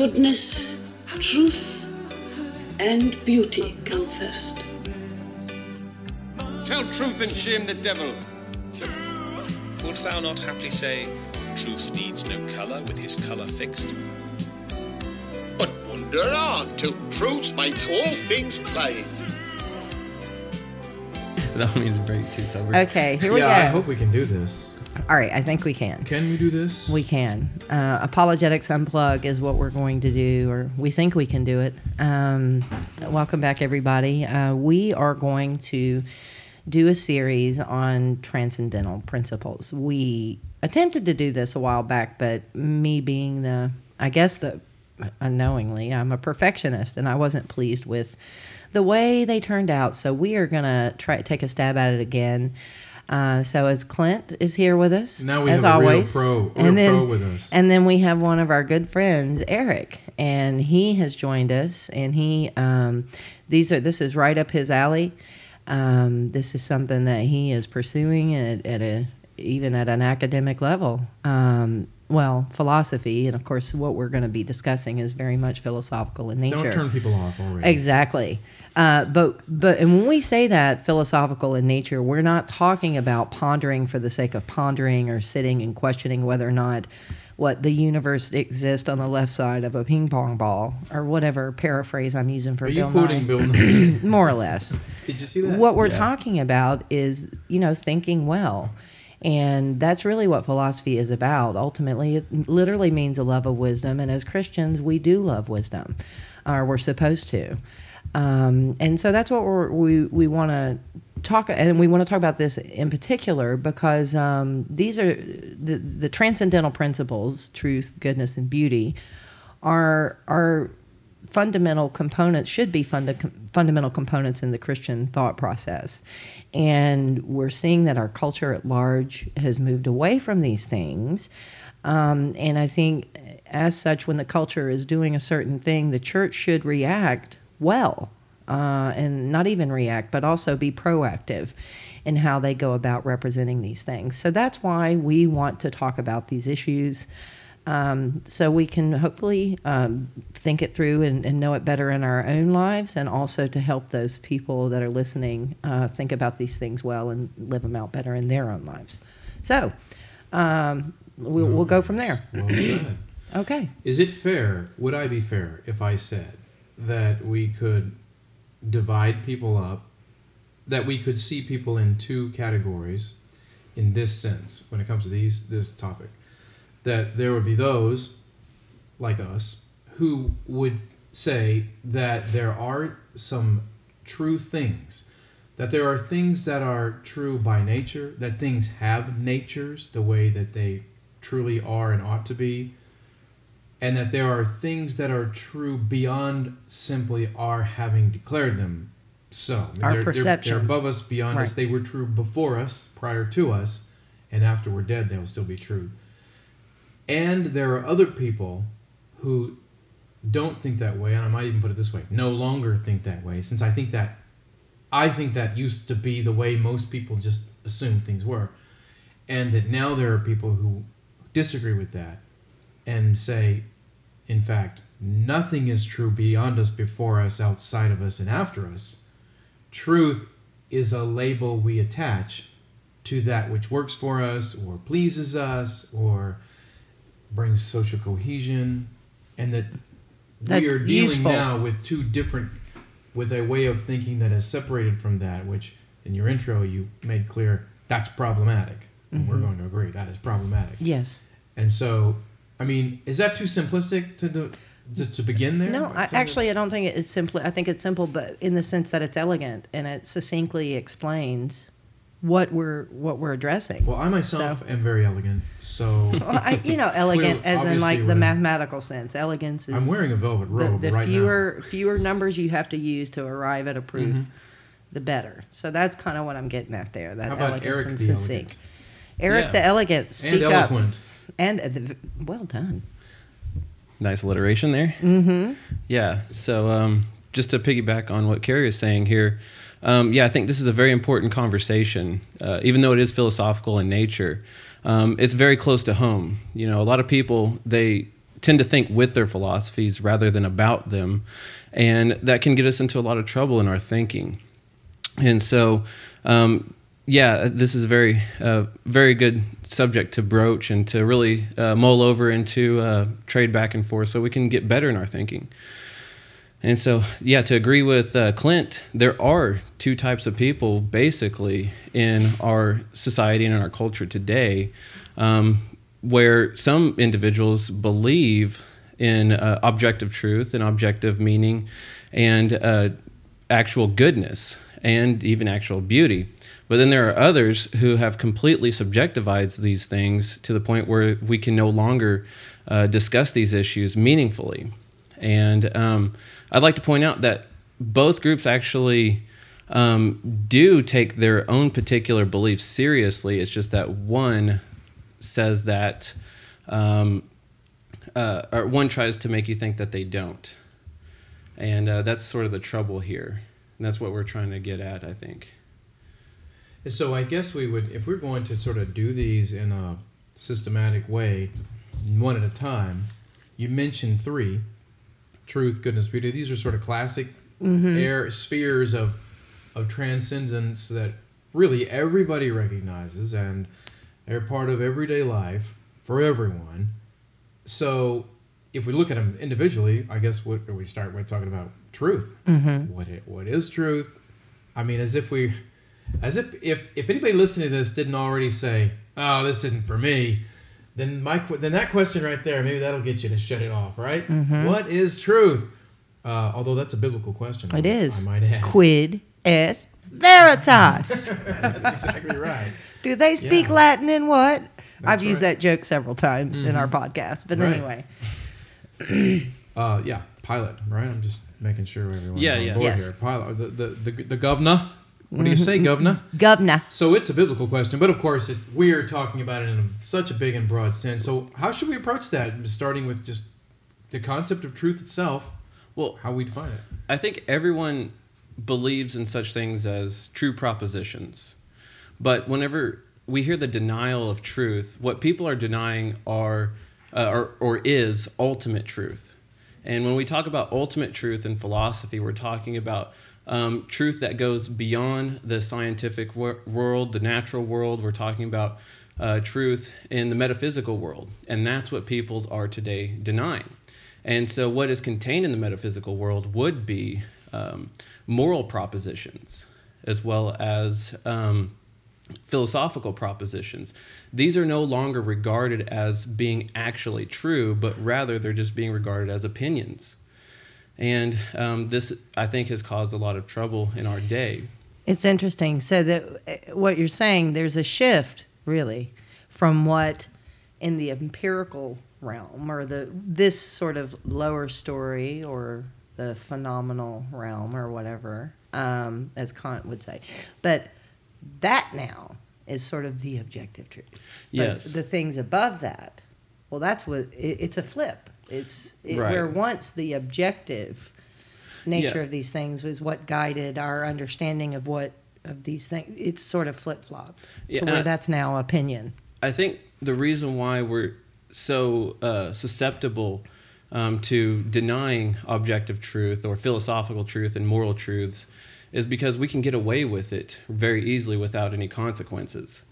goodness, truth, and beauty come first. Tell truth and shame the devil. Wilt thou not haply say, Truth needs no colour with his colour fixed? But wonder on till truth makes all things plain. that don't mean to break too sober. Okay, here we yeah, go. I hope we can do this. All right, I think we can. Can we do this? We can. Uh, Apologetics Unplugged is what we're going to do, or we think we can do it. Um, welcome back, everybody. Uh, we are going to do a series on transcendental principles. We attempted to do this a while back, but me being the, I guess the, unknowingly, I'm a perfectionist, and I wasn't pleased with the way they turned out. So we are going to try to take a stab at it again. Uh, so as Clint is here with us, Now we as have a real always, pro- and then pro with us. and then we have one of our good friends, Erik, and he has joined us. And he, um, these are this is right up his alley. Um, this is something that he is pursuing at, at a even at an academic level. Um, well, philosophy, and of course, what we're going to be discussing is very much philosophical in nature. Don't turn people off already. Exactly. Uh, but but and when we say that philosophical in nature, we're not talking about pondering for the sake of pondering or sitting and questioning whether or not what the universe exists on the left side of a ping pong ball or whatever paraphrase I'm using for Are Bill you quoting Nye. Bill Nye? More or less. Did you see that? What we're Yeah. talking about is, you know, thinking well. And that's really what philosophy is about. Ultimately, it literally means a love of wisdom. And as Christians, we do love wisdom, or we're supposed to. Um, and so that's what we, we want to talk, and we want to talk about this in particular because um, these are the, the transcendental principles truth, goodness, and beauty are, are fundamental components should be funda- fundamental components in the Christian thought process. And we're seeing that our culture at large has moved away from these things. Um, and I think, as such, when the culture is doing a certain thing, the church should react well. Uh, and not even react, but also be proactive in how they go about representing these things. So that's why we want to talk about these issues um, so we can hopefully um, think it through and, and know it better in our own lives, and also to help those people that are listening uh, think about these things well and live them out better in their own lives. So um, we'll, we'll go from there. Well said. Okay. Is it fair? Would I be fair if I said that we could divide people up, that we could see people in two categories, in this sense when it comes to these this topic, that there would be those like us who would say that there are some true things that there are things that are true by nature that things have natures the way that they truly are and ought to be and that there are things that are true beyond simply our having declared them so. I mean, Our they're, they're- perception. They're, above us, beyond us. They were true before us, prior to us, and after we're dead, they'll still be true. And there are other people who don't think that way, and I might even put it this way: no longer think that way. Since I think that, I think that used to be the way most people just assumed things were, and that now there are people who disagree with that and say, in fact, nothing is true beyond us, before us, outside of us, and after us. Truth is a label we attach to that which works for us, or pleases us, or brings social cohesion, and that That's we are dealing useful. now with two different, with a way of thinking that is separated from that, which in your intro you made clear that's problematic. And Mm-hmm. we're going to agree that is problematic. Yes. And so, I mean, is that too simplistic to do, to, to begin there? No, I, actually, I don't think it's simply. I think it's simple, but in the sense that it's elegant and it succinctly explains what we're what we're addressing. Well, I myself So- am very elegant, so Well, I, you know, elegant Clearly, as in like the mathematical sense. Elegance is I'm wearing a velvet the, robe the right fewer fewer numbers you have to use to arrive at a proof, Mhm. the better. So that's kind of what I'm getting at there. That. How about elegance Erik and the succinct. elegant Erik Yeah. the elegant, speak and up. eloquent? And uh, the, well done. Nice alliteration there. Mm-hmm. Yeah. So um, just to piggyback on what Carrie is saying here, um, yeah, I think this is a very important conversation. Uh, even though it is philosophical in nature, um, it's very close to home. You know, a lot of people they tend to think with their philosophies rather than about them, and that can get us into a lot of trouble in our thinking. And so, um, yeah, this is a very, uh, very good subject to broach and to really uh, mull over and to uh, trade back and forth so we can get better in our thinking. And so, yeah, to agree with uh, Clint, there are two types of people basically in our society and in our culture today, um, where some individuals believe in uh, objective truth and objective meaning and uh, actual goodness and even actual beauty. But then there are others who have completely subjectivized these things to the point where we can no longer uh, discuss these issues meaningfully. And um, I'd like to point out that both groups actually um, do take their own particular beliefs seriously. It's just that one says that, um, uh, or one tries to make you think that they don't. And uh, that's sort of the trouble here. And that's what we're trying to get at, I think. And so I guess we would, if we're going to sort of do these in a systematic way, one at a time, you mentioned three truth, goodness, beauty. These are sort of classic mm-hmm. air spheres of of transcendence that really everybody recognizes and they're part of everyday life for everyone. So if we look at them individually, I guess what we start with talking about truth. Mm-hmm. What it, what is truth? I mean, as if we, as if if if anybody listening to this didn't already say, "Oh, this isn't for me," then my then that question right there, maybe that'll get you to shut it off, right? What is truth? Uh, although that's a biblical question. It is. I might add. Quid est veritas. That's exactly right. Do they speak Yeah. Latin in what? That's I've used right. that joke several times in our podcast. But Right. anyway, Uh, yeah, Pilate, right? I'm just making sure everyone's Yeah, on yeah. board Yes. here. Pilate, the the the, the governor. What do you say, governor? governor. So it's a biblical question, but of course, it, we're talking about it in a, such a big and broad sense. So how should we approach that? Starting with just the concept of truth itself, Well, how we define it. I think everyone believes in such things as true propositions. But whenever we hear the denial of truth, what people are denying are uh, or, or is ultimate truth. And when we talk about ultimate truth in philosophy, we're talking about um, truth that goes beyond the scientific wor- world, the natural world. We're talking about uh, truth in the metaphysical world. And that's what people are today denying. And so, what is contained in the metaphysical world would be um, moral propositions as well as um, philosophical propositions. These are no longer regarded as being actually true, but rather they're just being regarded as opinions. And um, this, I think, has caused a lot of trouble in our day. It's interesting. So that what you're saying, there's a shift really from what in the empirical realm or the this sort of lower story or the phenomenal realm or whatever, um, as Kant would say. But that now is sort of the objective truth. But Yes. the things above that, well, that's what it, it's a flip. It's it, Right. where once the objective nature Yeah. of these things was what guided our understanding of what of these things. It's sort of flip flopped Yeah, to where I- that's now opinion. I think the reason why we're so uh, susceptible um, to denying objective truth or philosophical truth and moral truths is because we can get away with it very easily without any consequences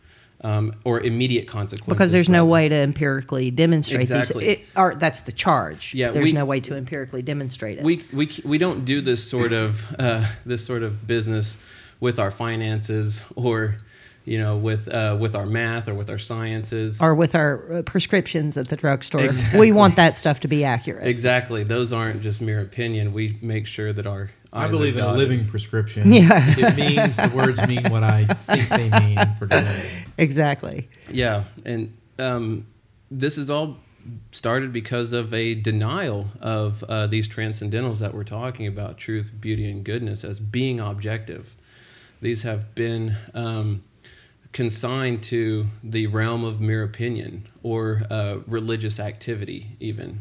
um, or immediate consequences. Because there's no way to empirically demonstrate Exactly. these. It, or that's the charge. Yeah, there's we- no way to empirically demonstrate it. we we we don't do this sort of uh, this sort of business with our finances or you know with uh, with our math or with our sciences. or with our uh, prescriptions at the drugstore. Exactly. We want that stuff to be accurate. exactly, those aren't just mere opinion. We make sure that our I believe in a living prescription. Yeah. it means the words mean what I think they mean for today. Exactly. Yeah, and um, this is all started because of a denial of uh, these transcendentals that we're talking about truth, beauty, and goodness as being objective. These have been um, consigned to the realm of mere opinion or uh, religious activity, even.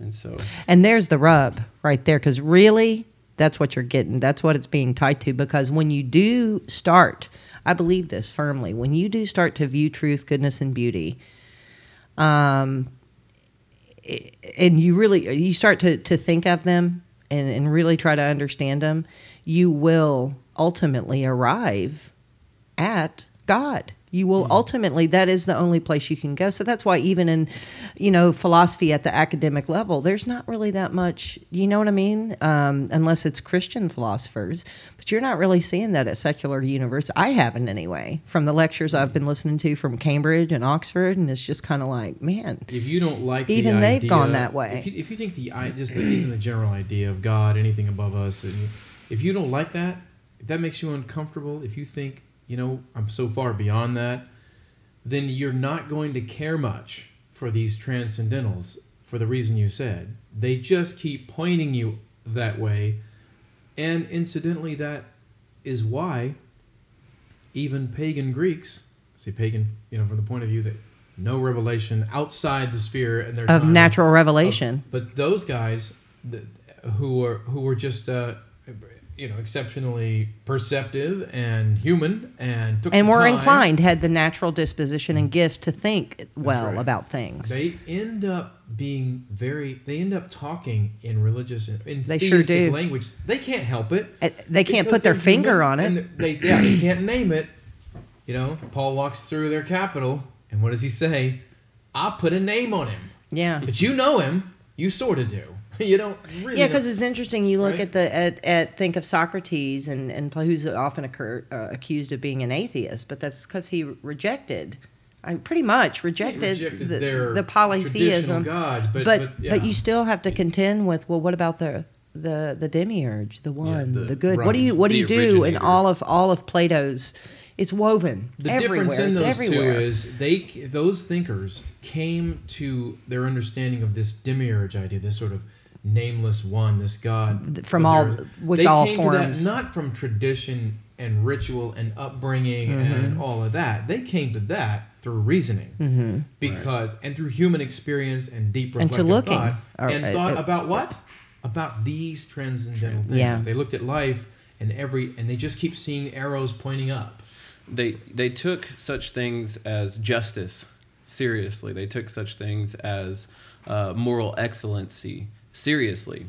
And so, And there's the rub right there, because really, that's what you're getting. That's what it's being tied to. Because when you do start, I believe this firmly, when you do start to view truth, goodness, and beauty, um, and you really you start to, to think of them and, and really try to understand them, you will ultimately arrive at God. You will Mm-hmm. ultimately that is the only place you can go. So that's why even in, you know, philosophy at the academic level, there's not really that much. You know what I mean? Um, unless it's Christian philosophers, but you're not really seeing that at secular universities. I haven't anyway. From the lectures I've been listening to from Cambridge and Oxford, and it's just kind of like, man, If you don't like Even the they've idea- gone that way. If you, if you think the i- just the, even the general idea of God, anything above us, and if you don't like that, if that makes you uncomfortable, if you think you know I'm so far beyond that, then you're not going to care much for these transcendentals for the reason you said. They just keep pointing you that way, and incidentally, that is why even pagan Greeks, see, pagan, you know, from the point of view that no revelation outside the sphere and their of time natural revelation. but those guys who were who were just uh, you know exceptionally perceptive and human and took and were time, inclined, had the natural disposition and gift to think well right. about things. They end up being very. They end up talking in religious in They sure do. language. They can't help it. Uh, they can't put their finger on it. and They yeah they can't name it. You know, Paul walks through their capital, and what does he say? I put a name on him. Yeah. But you know him. You sort of do. You don't really. Yeah, because it's interesting. You look Right? at the at, at think of Socrates and and who's often occur, uh, accused of being an atheist, but that's because he rejected, I pretty much rejected, rejected the, the polytheism. gods, but- but but, but you still have to contend with well, what about the the the demiurge, the one, the- the, good? What do you what do you do in all of all of Plato's? It's woven. The everywhere. difference in it's those everywhere. two is they those thinkers came to their understanding of this demiurge idea, this sort of nameless one, this god From all- which they all came forms. to that not from tradition and ritual and upbringing Mm-hmm. and all of that. They came to that through reasoning because and through human experience and deep Mm-hmm. And to looking, thought or, and uh, thought uh, about what about these transcendental things. Yeah. They looked at life and every and they just keep seeing arrows pointing up. they they took such things as justice seriously. They took such things as uh, moral excellency seriously,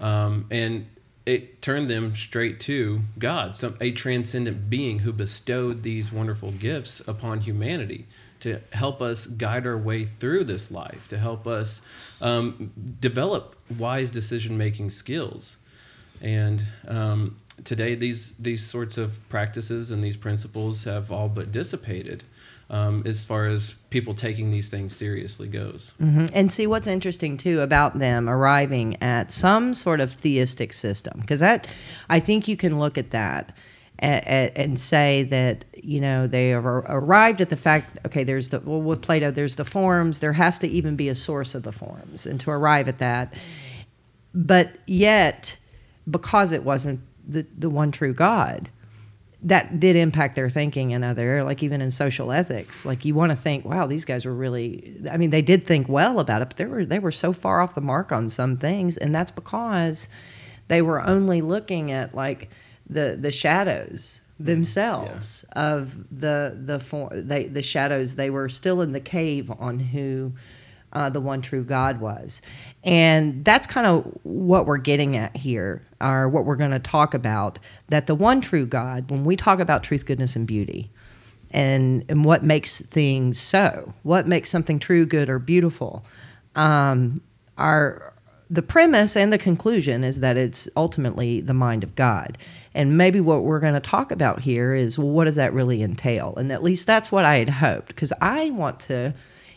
um, and it turned them straight to God, some a transcendent being who bestowed these wonderful gifts upon humanity to help us guide our way through this life, to help us um, develop wise decision making skills. And um, today, these these sorts of practices and these principles have all but dissipated, um, as far as people taking these things seriously goes. Mhm. And see what's interesting too about them arriving at some sort of theistic system, because that I think you can look at that and say that you know they arrived at the fact. Okay, there's the well with Plato, there's the forms. There has to even be a source of the forms, and to arrive at that, but yet because it wasn't the the one true God, that did impact their thinking in other like even in social ethics. Like you want to think wow these guys were really i mean they did think well about it but they were they were so far off the mark on some things and that's because they were only looking at like the the shadows mm, themselves of the the form they the shadows. They were still in the cave on who uh, the one true God was. And that's kind of what we're getting at here, or what we're going to talk about. That the one true God, when we talk about truth, goodness, and beauty, and, and what makes things so, what makes something true, good, or beautiful, um, the premise and the conclusion is that it's ultimately the mind of God. And maybe what we're going to talk about here is well, what does that really entail? And at least that's what I had hoped, because I want to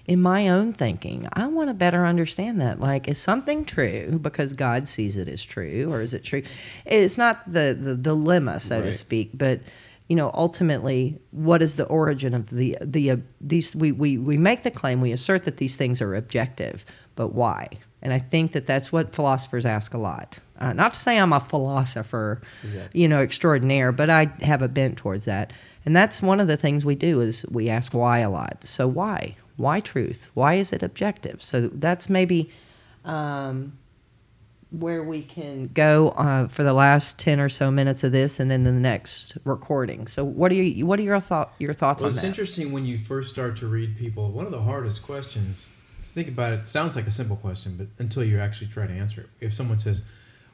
in my own thinking, I want to better understand that. Like, is something true because God sees it as true, or is it true? It's not the, the dilemma, so to speak, but you know, ultimately, what is the origin of the the uh, these? We, we we make the claim, we assert that these things are objective, but why? And I think that that's what philosophers ask a lot. Uh, not to say I'm a philosopher, you know, extraordinaire, but I have a bent towards that. And that's one of the things we do is we ask why a lot. So why? Why truth? Why is it objective? So that's maybe um, where we can go uh, for the last ten or so minutes of this, and then the next recording. So what are you? What are your thought? Your thoughts Well, on it's that? It's interesting when you first start to read people. One of the hardest questions think about it, it sounds like a simple question, but until you actually try to answer it. If someone says,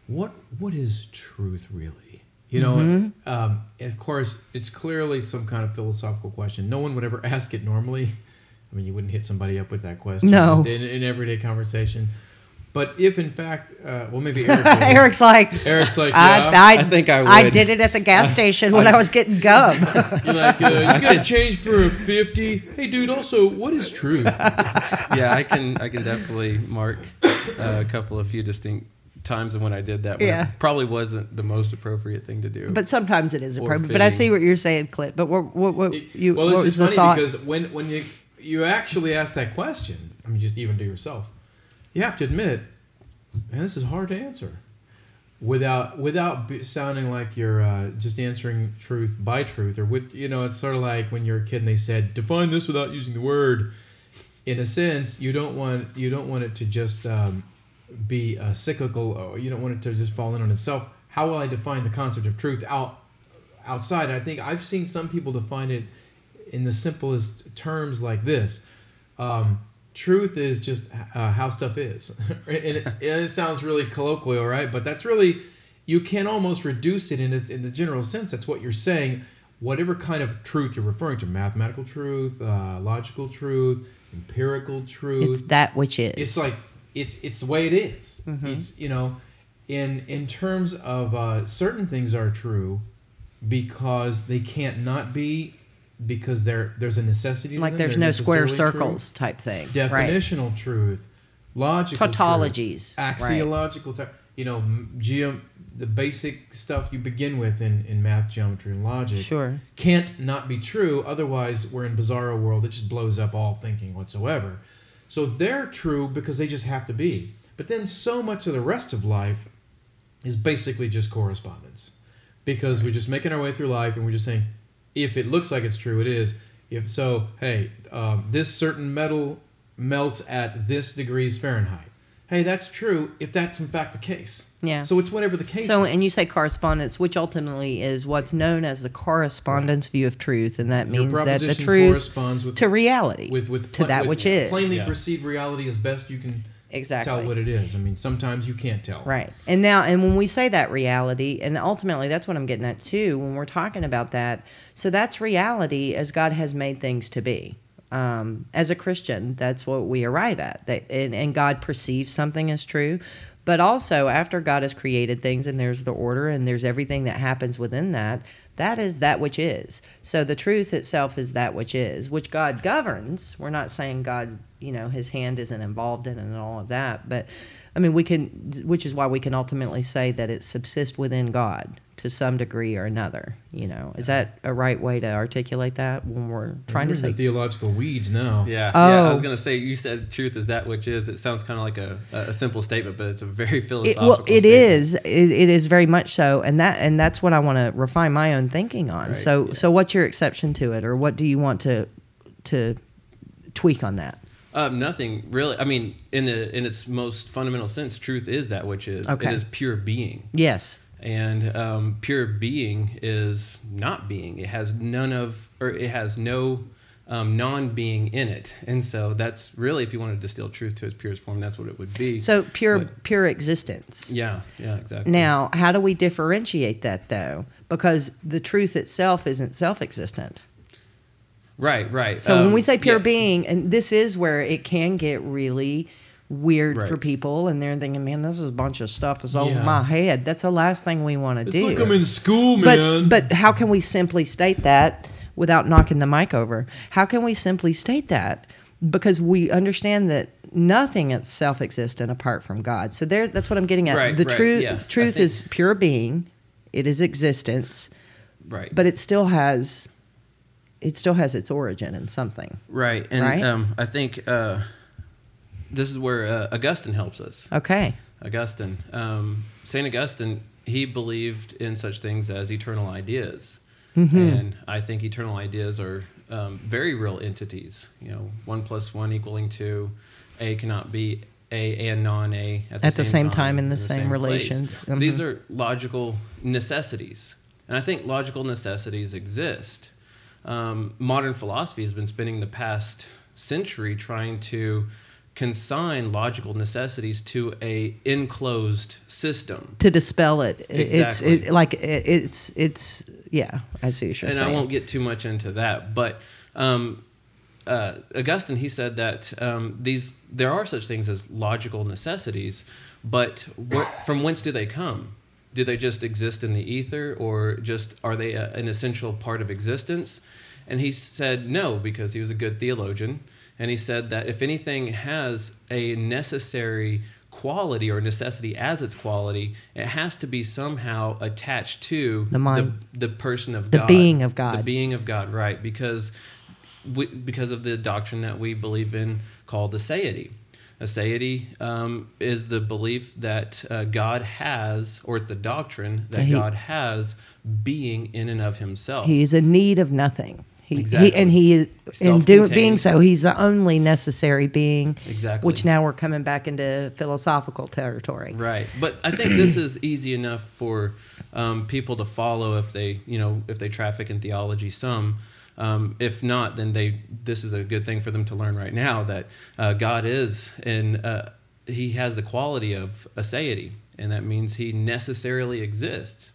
"What what is truth really?" You know, Mm-hmm. um, of course, it's clearly some kind of philosophical question. No one would ever ask it normally. I mean, you wouldn't hit somebody up with that question No. just in, in everyday conversation. But if in fact, uh, well, maybe Erik. Erik's like, Erik's like, I, yeah. I, I think I would. I did it at the gas station when I was getting gum. You're like, uh, you got change for a fifty. Hey, dude. Also, what is truth? yeah, I can I can definitely mark uh, a couple of few distinct times of when I did that. Yeah. it probably wasn't the most appropriate thing to do. But sometimes it is Or appropriate. But I see what you're saying, Clint. But what, what, what It- you, well, what it's was the funny thought? because when when you you actually ask that question, I mean, just even to yourself, you have to admit, man, this is hard to answer, without without sounding like you're uh, just answering truth by truth, or with you know, it's sort of like when you're a kid and they said define this without using the word. In a sense, you don't want you don't want it to just um, be a cyclical. Or you don't want it to just fall in on itself. How will I define the concept of truth out outside? I think I've seen some people define it in the simplest terms like this. Um, truth is just uh, how stuff is, and, it, it sounds really colloquial, right? But that's really you can almost reduce it in a, in the general sense. That's what you're saying. Whatever kind of truth you're referring to, mathematical truth, uh, logical truth, empirical truth, it's that which is. it's like it's it's the way it is. It's you know, in in terms of uh, certain things are true because they can't not be because there there's a necessity. To like there's no square necessarily true. circles type thing. Right. Definitional truth, logical Tautologies, truth, right. axiological. Type, you know, geom the basic stuff you begin with in, in math, geometry, and logic Sure. can't not be true. Otherwise, we're in bizarro world. It just blows up all thinking whatsoever. So they're true because they just have to be. But then so much of the rest of life is basically just correspondence, because we're just making our way through life and we're just saying, if it looks like it's true, it is. If so, hey, um, this certain metal melts at this degrees Fahrenheit. Hey, that's true if that's in fact the case. Yeah. So it's whatever the case. So, is. and you say correspondence, which ultimately is what's known as the correspondence view of truth, and that means that the proposition truth corresponds with to reality, with with to that with which is plainly Yeah. perceived reality as best you can exactly tell what it is. I mean, sometimes you can't tell. Right. And now, and when we say that reality, and ultimately that's what I'm getting at too, when we're talking about that. So that's reality as God has made things to be. Um, as a Christian, that's what we arrive at. That, and, and God perceives something as true. But also, after God has created things and there's the order and there's everything that happens within that, that is that which is. So the truth itself is that which is, which God governs. We're not saying God, you know, his hand isn't involved in it and all of that. But I mean, we can, which is why we can ultimately say that it subsists within God to some degree or another. You know, is that a right way to articulate that when we're trying to We're in say? the theological weeds now. Yeah, yeah. I Oh. was gonna say you said truth is that which is. It sounds kind of like a, a simple statement, but it's a very It, philosophical. well, it statement. is. It, it is very much so, and that and that's what I want to refine my own thinking on. Right, so, yeah. so what's your exception to it, or what do you want to to tweak on that? Um, nothing really. I mean, in the in its most fundamental sense, truth is that which is. Okay. It is pure being, Yes. And um, pure being is not being. It has none of, or it has no um, non-being in it, and so that's really, if you want to distill truth to its purest form, that's what it would be. So pure But- pure existence. yeah, yeah, exactly. Now, how do we differentiate that though? Because the truth itself isn't self-existent. right, right. So when Um, we say pure yeah. being, and this is where it can get really weird for people, and they're thinking, "Man, this is a bunch of stuff is over Yeah. my head." That's the last thing we want to It's do. like I'm in school, man. but but how can we simply state that without knocking the mic over? How can we simply state that? Because we understand that nothing is self-existent apart from God. So there, that's what I'm getting at. Right, the right, truth, yeah. Truth is pure being. It is existence, right, but it still has, it still has its origin in something. right, and Right? Um, I think uh, this is where uh, Augustine helps us. Okay. Augustine. Um, Saint Augustine, he believed in such things as eternal ideas, Mm-hmm. and I think eternal ideas are um, very real entities. You know, one plus one equaling two. A cannot be A and non-A at the, At the same time in the same place. relations. These Mhm. are logical necessities, and I think logical necessities exist. Um, modern philosophy has been spending the past century trying to consign logical necessities to a enclosed system. to dispel it. Exactly. It's it, like it, it's it's yeah. I see what you're and saying. I won't get too much into that, but um, uh, Augustine he said that um, these there are such things as logical necessities, but where, from whence do they come? Do they just exist in the ether, or just are they a, an essential part of existence? And he said no, because he was a good theologian, and he said that if anything has a necessary quality or necessity as its quality, it has to be somehow attached to The mind. the, the person of The God, being of God. the being of God, right? Because we, because of the doctrine that we believe in called aseity. Aseity um, is the belief that uh, God has, or it's the doctrine that He- God has being in and of Himself. He is in need of nothing. He, Exactly. he and he is in being so, he's the only necessary being. Exactly. Which now we're coming back into philosophical territory. Right, but I think this is easy enough for um, people to follow if they, you know, if they traffic in theology some. Um, if not, then they. This is a good thing for them to learn right now that uh, God is, and uh, He has the quality of aseity, and that means He necessarily exists.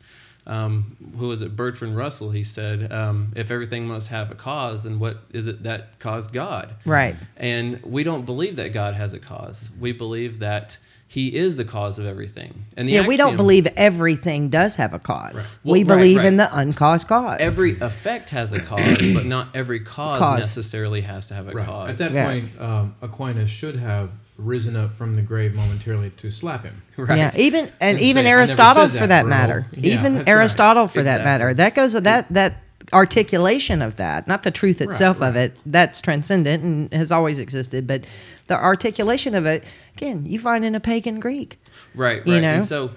Um, who was it? Bertrand Russell. He said, um, "If everything must have a cause, then what is it that caused God?" Right. And we don't believe that God has a cause. We believe that He is the cause of everything. And the Yeah, we don't believe everything does have a cause. Right. Well, we right, believe right. in the uncaused cause. every effect has a cause, but not every cause, Cause. necessarily has to have a Right. cause. At that Yeah. point, um, Aquinas should have risen up from the grave momentarily to slap him. right. Yeah, even and, And even say, Aristotle said for that, that bro." matter. Yeah, even that's right. Aristotle for that matter. That goes that that articulation of that, not the truth itself of right. it. That's transcendent and has always existed, but the articulation of it, again, you find in a pagan Greek. Right, right. You know? And so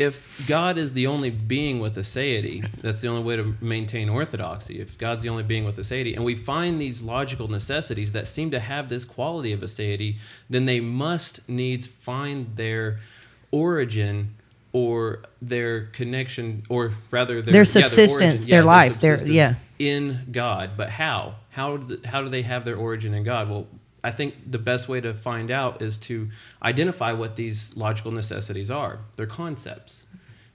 if God is the only being with aseity, that's the only way to maintain orthodoxy. If God's the only being with aseity, and we find these logical necessities that seem to have this quality of aseity, then they must needs find their origin or their connection, or rather their, Their yeah, subsistence, origin- their yeah, life, their- yeah. in God. But how? How do, how do they have their origin in God? Well, I think the best way to find out is to identify what these logical necessities are. They're concepts.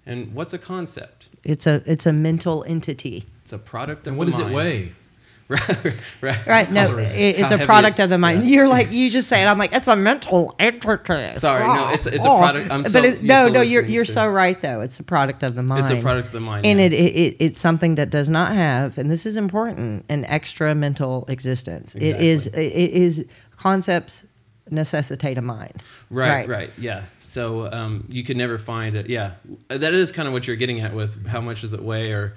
And what's a concept? It's a it's a mental entity. It's a product of And what the does it weigh? Right, right. Right? No, color it? it, it's a product of the mind. yeah. You're like you just say it. I'm like it's a mental entity. Sorry, no, it's- it's a Oh. product- I'm but so it, no, no, you're you're to- so right though. It's a product of the mind. It's a product of the mind. and yeah. it, it, it it's something that does not have, and this is important, an extra mental existence. It is it is concepts necessitate a mind. Right, right, yeah. So um, you could never find it. Yeah, that is kind of what you're getting at with how much does it weigh, or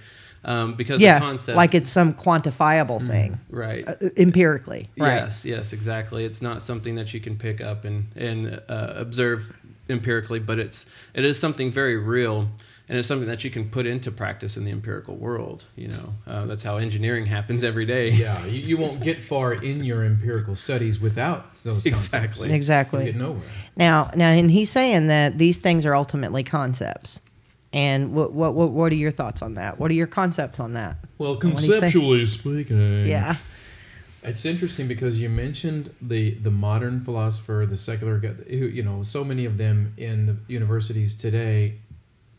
um, because Yeah, the concept, like it's some quantifiable thing, right. uh, empirically. Right. Yes, yes, exactly. It's not something that you can pick up and and uh, observe empirically, but it's it is something very real, and it's something that you can put into practice in the empirical world. You know, uh, that's how engineering happens every day. Yeah, you, you won't get far in your empirical studies without those concepts. Exactly. Exactly. Get nowhere. Now, now, and he's saying that these things are ultimately concepts. And what what what, what are your thoughts on that? What are your concepts on that? Well, do you say? conceptually speaking, Yeah. It's interesting because you mentioned the the modern philosopher, the secular guy, who you know, so many of them in the universities today,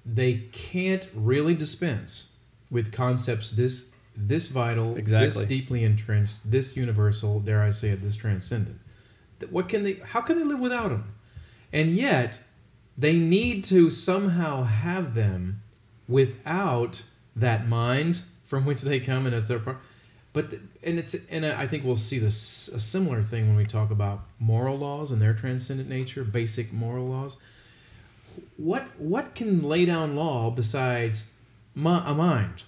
they can't really dispense with concepts this this vital, exactly. this deeply entrenched, this universal, dare I say it, this transcendent. What can they? How can they live without them? And yet, they need to somehow have them without that mind from which they come, and it's their part. But the, and it's and I think we'll see this a similar thing when we talk about moral laws and their transcendent nature, basic moral laws. What what can lay down law besides mi- a mind?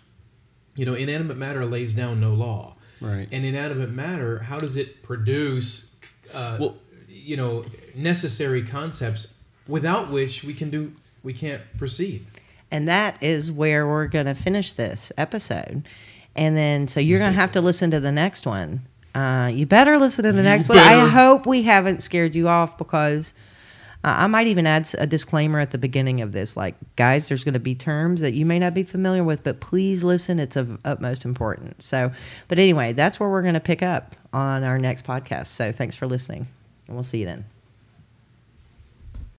You know, inanimate matter lays down no law. Right. And inanimate matter, how does it produce, uh, Well- you know, necessary concepts without which we can do we can't proceed? And that is where we're going to finish this episode. And then, so you're going to have to listen to the next one. Uh, you better listen to the next one. I hope we haven't scared you off because uh, I might even add a disclaimer at the beginning of this. Like, guys, there's going to be terms that you may not be familiar with, but please listen. It's of utmost importance. So, but anyway, that's where we're going to pick up on our next podcast. So, thanks for listening. And we'll see you then.